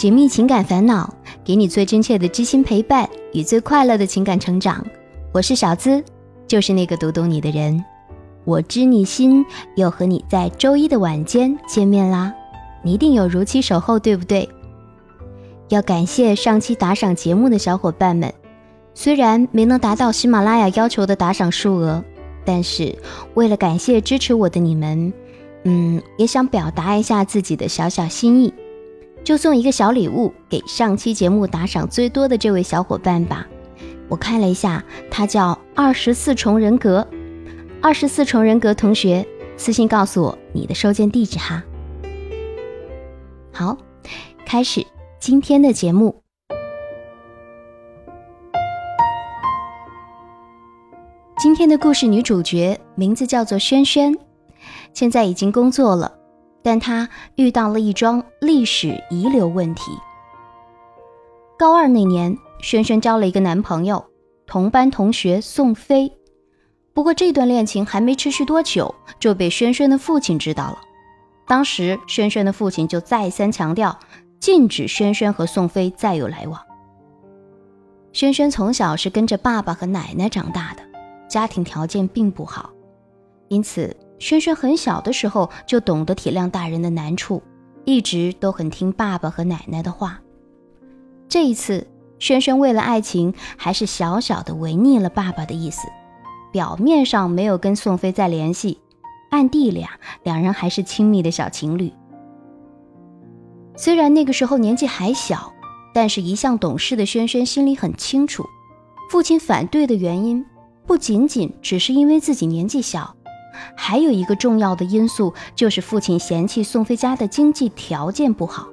解密情感烦恼，给你最真切的知心陪伴与最快乐的情感成长。我是小资，就是那个读懂你的人。我知你心，又和你在周一的晚间见面啦。你一定有如期守候，对不对？要感谢上期打赏节目的小伙伴们，虽然没能达到喜马拉雅要求的打赏数额，但是为了感谢支持我的你们，嗯，也想表达一下自己的小小心意，就送一个小礼物给上期节目打赏最多的这位小伙伴吧。我看了一下，他叫二十四重人格，二十四重人格同学私信告诉我你的收件地址哈。好，开始。今天的节目，今天的故事女主角名字叫做轩轩，现在已经工作了，但她遇到了一桩历史遗留问题。高二那年，轩轩交了一个男朋友，同班同学宋飞。不过这段恋情还没持续多久，就被轩轩的父亲知道了。当时，轩轩的父亲就再三强调。禁止轩轩和宋飞再有来往。轩轩从小是跟着爸爸和奶奶长大的，家庭条件并不好，因此轩轩很小的时候就懂得体谅大人的难处，一直都很听爸爸和奶奶的话。这一次，轩轩为了爱情，还是小小的违逆了爸爸的意思，表面上没有跟宋飞再联系，暗地里啊，两人还是亲密的小情侣。虽然那个时候年纪还小，但是一向懂事的轩轩心里很清楚，父亲反对的原因不仅仅只是因为自己年纪小，还有一个重要的因素就是父亲嫌弃宋飞家的经济条件不好。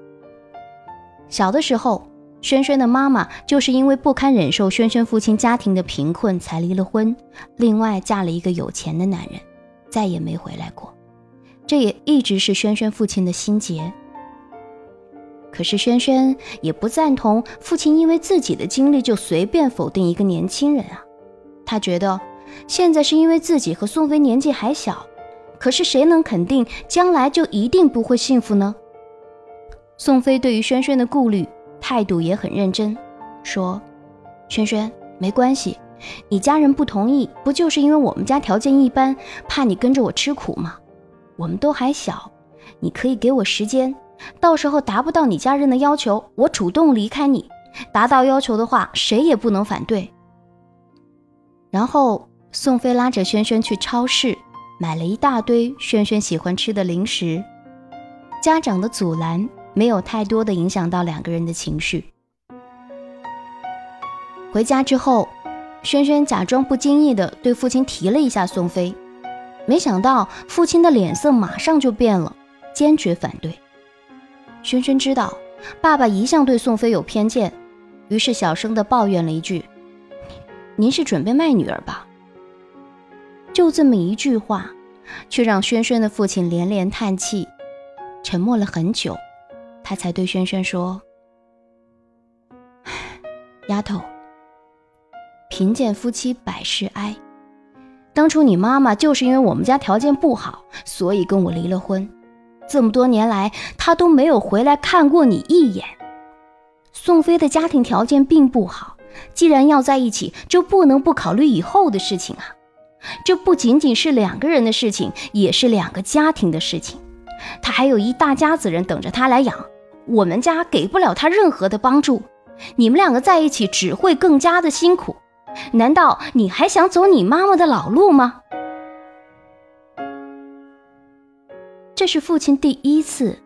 小的时候，轩轩的妈妈就是因为不堪忍受轩轩父亲家庭的贫困才离了婚，另外嫁了一个有钱的男人，再也没回来过。这也一直是轩轩父亲的心结。可是轩轩也不赞同父亲因为自己的经历就随便否定一个年轻人啊。他觉得现在是因为自己和宋飞年纪还小，可是谁能肯定将来就一定不会幸福呢？宋飞对于轩轩的顾虑态度也很认真，说：“轩轩没关系，你家人不同意，不就是因为我们家条件一般，怕你跟着我吃苦吗？我们都还小，你可以给我时间。”到时候达不到你家人的要求，我主动离开你；达到要求的话，谁也不能反对。然后宋飞拉着轩轩去超市，买了一大堆轩轩喜欢吃的零食。家长的阻拦没有太多的影响到两个人的情绪。回家之后，轩轩假装不经意的对父亲提了一下宋飞，没想到父亲的脸色马上就变了，坚决反对。轩轩知道爸爸一向对宋飞有偏见，于是小声的抱怨了一句：“您是准备卖女儿吧？”就这么一句话，却让轩轩的父亲连连叹气，沉默了很久，他才对轩轩说：“丫头，贫贱夫妻百事哀。当初你妈妈就是因为我们家条件不好，所以跟我离了婚。”这么多年来，她都没有回来看过你一眼。宋飞的家庭条件并不好，既然要在一起，就不能不考虑以后的事情啊！这不仅仅是两个人的事情，也是两个家庭的事情。他还有一大家子人等着他来养，我们家给不了他任何的帮助。你们两个在一起只会更加的辛苦。难道你还想走你妈妈的老路吗？这是父亲第一次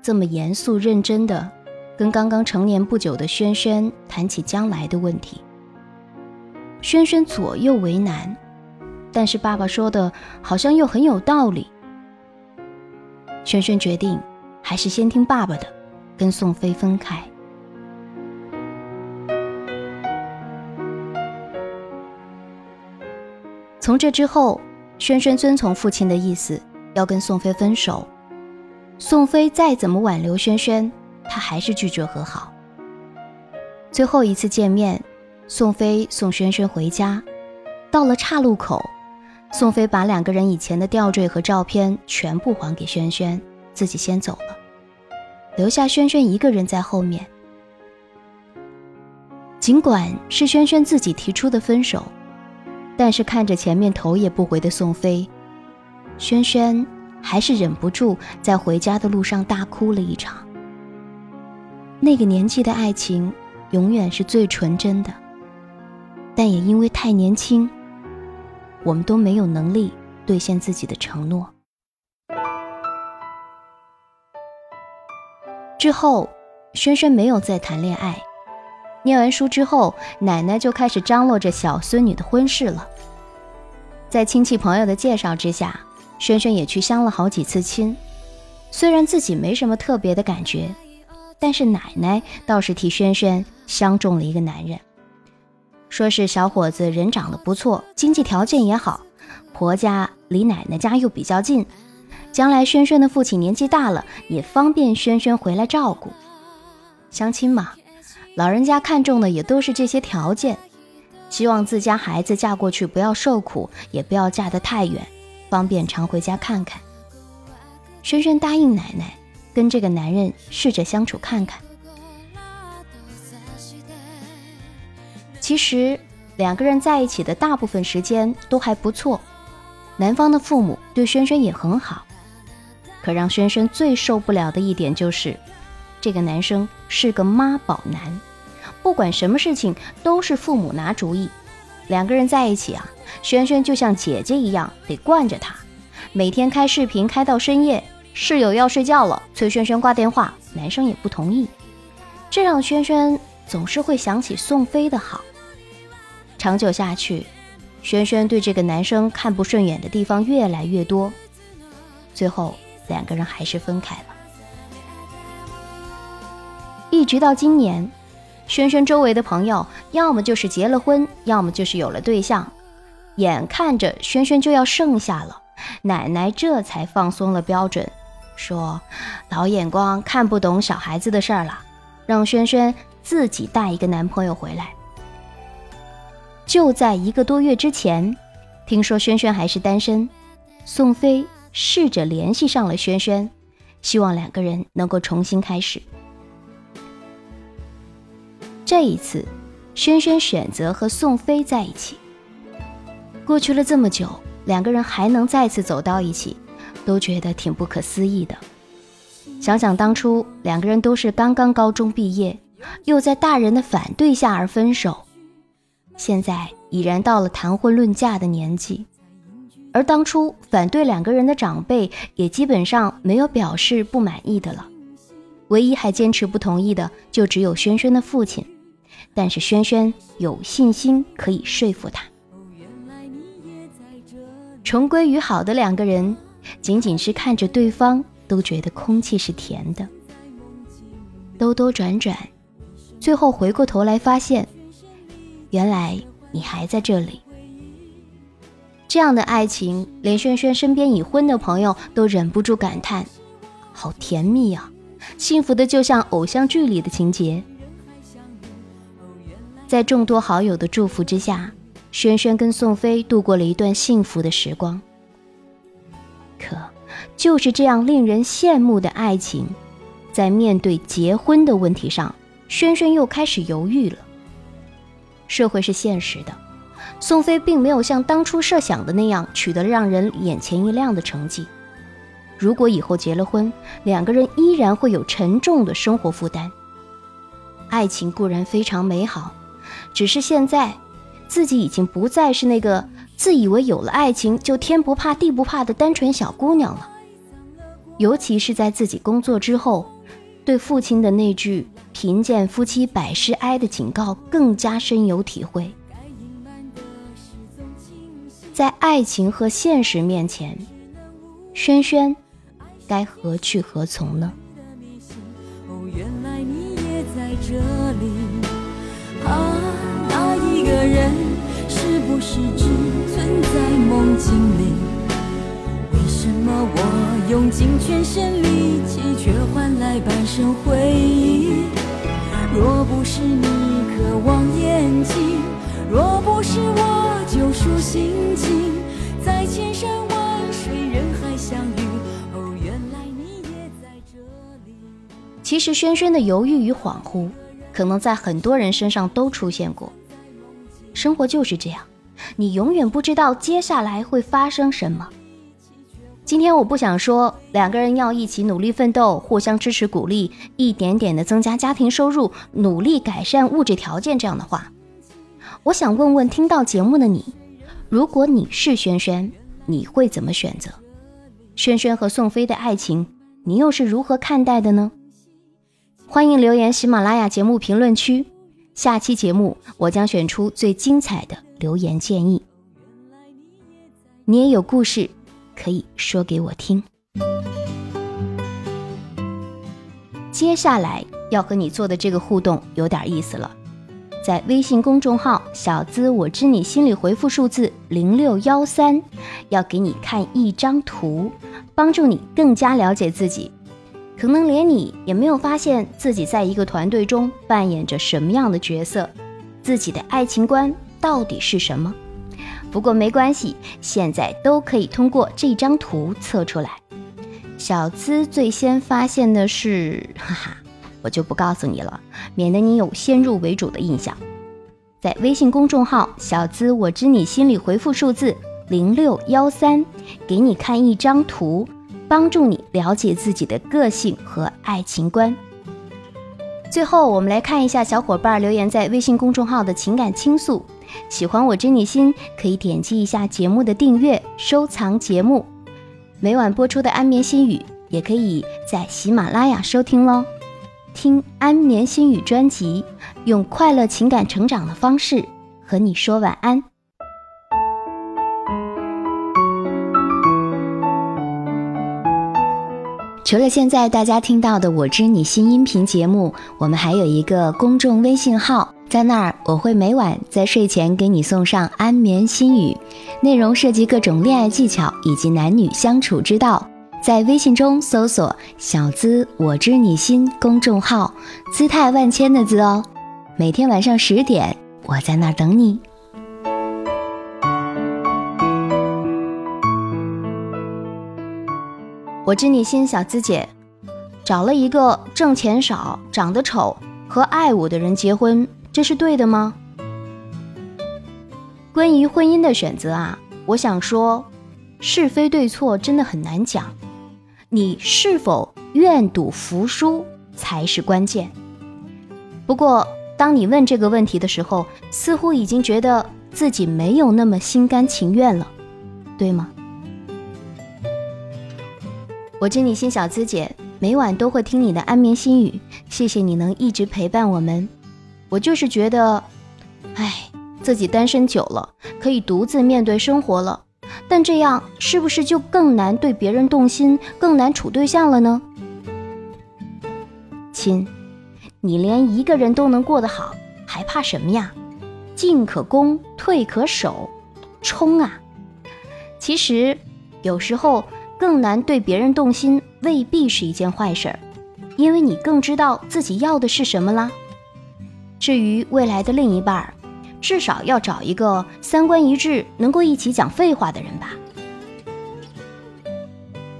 这么严肃认真的跟刚刚成年不久的轩轩谈起将来的问题。轩轩左右为难，但是爸爸说的好像又很有道理。轩轩决定还是先听爸爸的，跟宋飞分开。从这之后，轩轩遵从父亲的意思。要跟宋飞分手，宋飞再怎么挽留轩轩，他还是拒绝和好。最后一次见面，宋飞送轩轩回家，到了岔路口，宋飞把两个人以前的吊坠和照片全部还给轩轩，自己先走了。留下轩轩一个人在后面。尽管是轩轩自己提出的分手，但是看着前面头也不回的宋飞，轩轩还是忍不住在回家的路上大哭了一场。那个年纪的爱情，永远是最纯真的，但也因为太年轻，我们都没有能力兑现自己的承诺。之后，轩轩没有再谈恋爱。念完书之后，奶奶就开始张罗着小孙女的婚事了。在亲戚朋友的介绍之下，轩轩也去相了好几次亲。虽然自己没什么特别的感觉，但是奶奶倒是替轩轩相中了一个男人，说是小伙子人长得不错，经济条件也好，婆家离奶奶家又比较近，将来轩轩的父亲年纪大了，也方便轩轩回来照顾。相亲嘛。老人家看中的也都是这些条件，希望自家孩子嫁过去不要受苦，也不要嫁得太远，方便常回家看看。轩轩答应奶奶，跟这个男人试着相处看看。其实两个人在一起的大部分时间都还不错，男方的父母对轩轩也很好。可让轩轩最受不了的一点就是。这个男生是个妈宝男，不管什么事情都是父母拿主意。两个人在一起啊，轩轩就像姐姐一样得惯着他，每天开视频开到深夜。室友要睡觉了，催轩轩挂电话，男生也不同意，这让轩轩总是会想起宋飞的好。长久下去，轩轩对这个男生看不顺眼的地方越来越多，最后两个人还是分开了。一直到今年，轩轩周围的朋友要么就是结了婚，要么就是有了对象，眼看着轩轩就要剩下了，奶奶这才放松了标准，说老眼光看不懂小孩子的事儿了，让轩轩自己带一个男朋友回来。就在一个多月之前，听说轩轩还是单身，宋飞试着联系上了轩轩，希望两个人能够重新开始。这一次，轩轩选择和宋飞在一起。过去了这么久，两个人还能再次走到一起，都觉得挺不可思议的。想想当初两个人都是刚刚高中毕业，又在大人的反对下而分手，现在已然到了谈婚论嫁的年纪，而当初反对两个人的长辈也基本上没有表示不满意的了，唯一还坚持不同意的就只有轩轩的父亲。但是轩轩有信心可以说服他，重归于好的两个人，仅仅是看着对方都觉得空气是甜的。兜兜转转，最后回过头来发现，原来你还在这里。这样的爱情，连轩轩身边已婚的朋友都忍不住感叹：好甜蜜啊，幸福的就像偶像剧里的情节。在众多好友的祝福之下，轩轩跟宋飞度过了一段幸福的时光。可，就是这样令人羡慕的爱情，在面对结婚的问题上，轩轩又开始犹豫了。社会是现实的，宋飞并没有像当初设想的那样取得让人眼前一亮的成绩。如果以后结了婚，两个人依然会有沉重的生活负担。爱情固然非常美好。只是现在，自己已经不再是那个自以为有了爱情就天不怕地不怕的单纯小姑娘了。尤其是在自己工作之后，对父亲的那句“贫贱夫妻百事哀”的警告更加深有体会。在爱情和现实面前，轩轩该何去何从呢？原来你也在这里啊。那一个人是不是只存在梦境里？为什么我用尽全身力气，却在半生回忆？若不是你渴望眼睛，若不是我救赎心情，在千山万水人海相遇。哦，原来你也在这里。其实轩轩的犹豫与恍惚，可能在很多人身上都出现过。生活就是这样，你永远不知道接下来会发生什么。今天我不想说两个人要一起努力奋斗，互相支持鼓励，一点点的增加家庭收入，努力改善物质条件这样的话。我想问问听到节目的你，如果你是轩轩，你会怎么选择？轩轩和宋飞的爱情，你又是如何看待的呢？欢迎留言喜马拉雅节目评论区，下期节目我将选出最精彩的留言建议。你也有故事。可以说给我听。接下来要和你做的这个互动有点意思了，在微信公众号“小资我知你心”里回复数字零六幺三，要给你看一张图，帮助你更加了解自己。可能连你也没有发现自己在一个团队中扮演着什么样的角色，自己的爱情观到底是什么？不过没关系，现在都可以通过这张图测出来。小资最先发现的是，哈哈，我就不告诉你了，免得你有先入为主的印象。在微信公众号“小资我知你心”里回复数字零六幺三，给你看一张图，帮助你了解自己的个性和爱情观。最后，我们来看一下小伙伴留言在微信公众号的情感倾诉。喜欢我知你心，可以点击一下节目的订阅，收藏节目。每晚播出的安眠心语，也可以在喜马拉雅收听喽。听安眠心语专辑，用快乐情感成长的方式和你说晚安。除了现在大家听到的我知你心音频节目，我们还有一个公众微信号。在那儿，我会每晚在睡前给你送上安眠心语，内容涉及各种恋爱技巧以及男女相处之道。在微信中搜索“小资我知你心”公众号，姿态万千的“资”哦。每天晚上十点，我在那儿等你。我知你心，小资姐找了一个挣钱少、长得丑和爱我的人结婚。这是对的吗？关于婚姻的选择啊，我想说，是非对错真的很难讲，你是否愿赌服输才是关键。不过，当你问这个问题的时候，似乎已经觉得自己没有那么心甘情愿了，对吗？我知你心小资姐，每晚都会听你的安眠心语，谢谢你能一直陪伴我们。我就是觉得，哎，自己单身久了，可以独自面对生活了。但这样是不是就更难对别人动心，更难处对象了呢？亲，你连一个人都能过得好，还怕什么呀？进可攻，退可守，冲啊！其实，有时候更难对别人动心，未必是一件坏事儿，因为你更知道自己要的是什么啦。至于未来的另一半，至少要找一个三观一致、能够一起讲废话的人吧。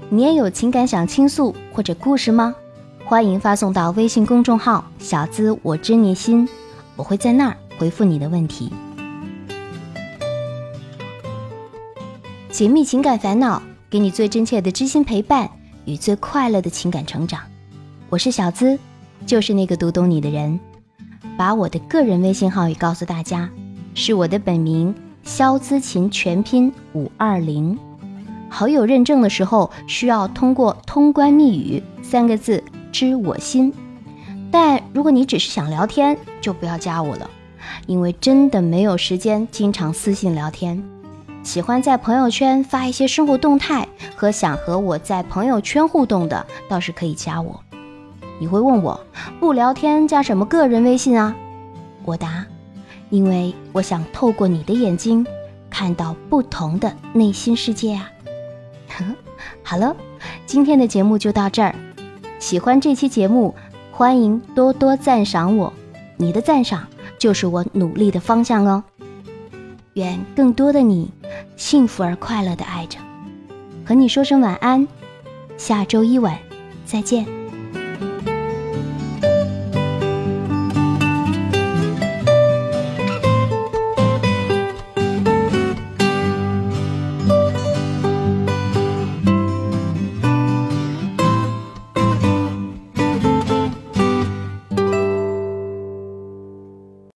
你也有情感想倾诉或者故事吗？欢迎发送到微信公众号“小资我知你心”，我会在那儿回复你的问题。解密情感烦恼，给你最真切的知心陪伴与最快乐的情感成长。我是小资，就是那个读懂你的人。把我的个人微信号也告诉大家，是我的本名肖姿琴全拼五二零。好友认证的时候需要通过通关密语三个字知我心。但如果你只是想聊天，就不要加我了，因为真的没有时间经常私信聊天。喜欢在朋友圈发一些生活动态和想和我在朋友圈互动的，倒是可以加我。你会问我不聊天加什么个人微信啊？我答，因为我想透过你的眼睛看到不同的内心世界啊。好了，今天的节目就到这儿。喜欢这期节目，欢迎多多赞赏我，你的赞赏就是我努力的方向哦。愿更多的你幸福而快乐的爱着，和你说声晚安，下周一晚再见。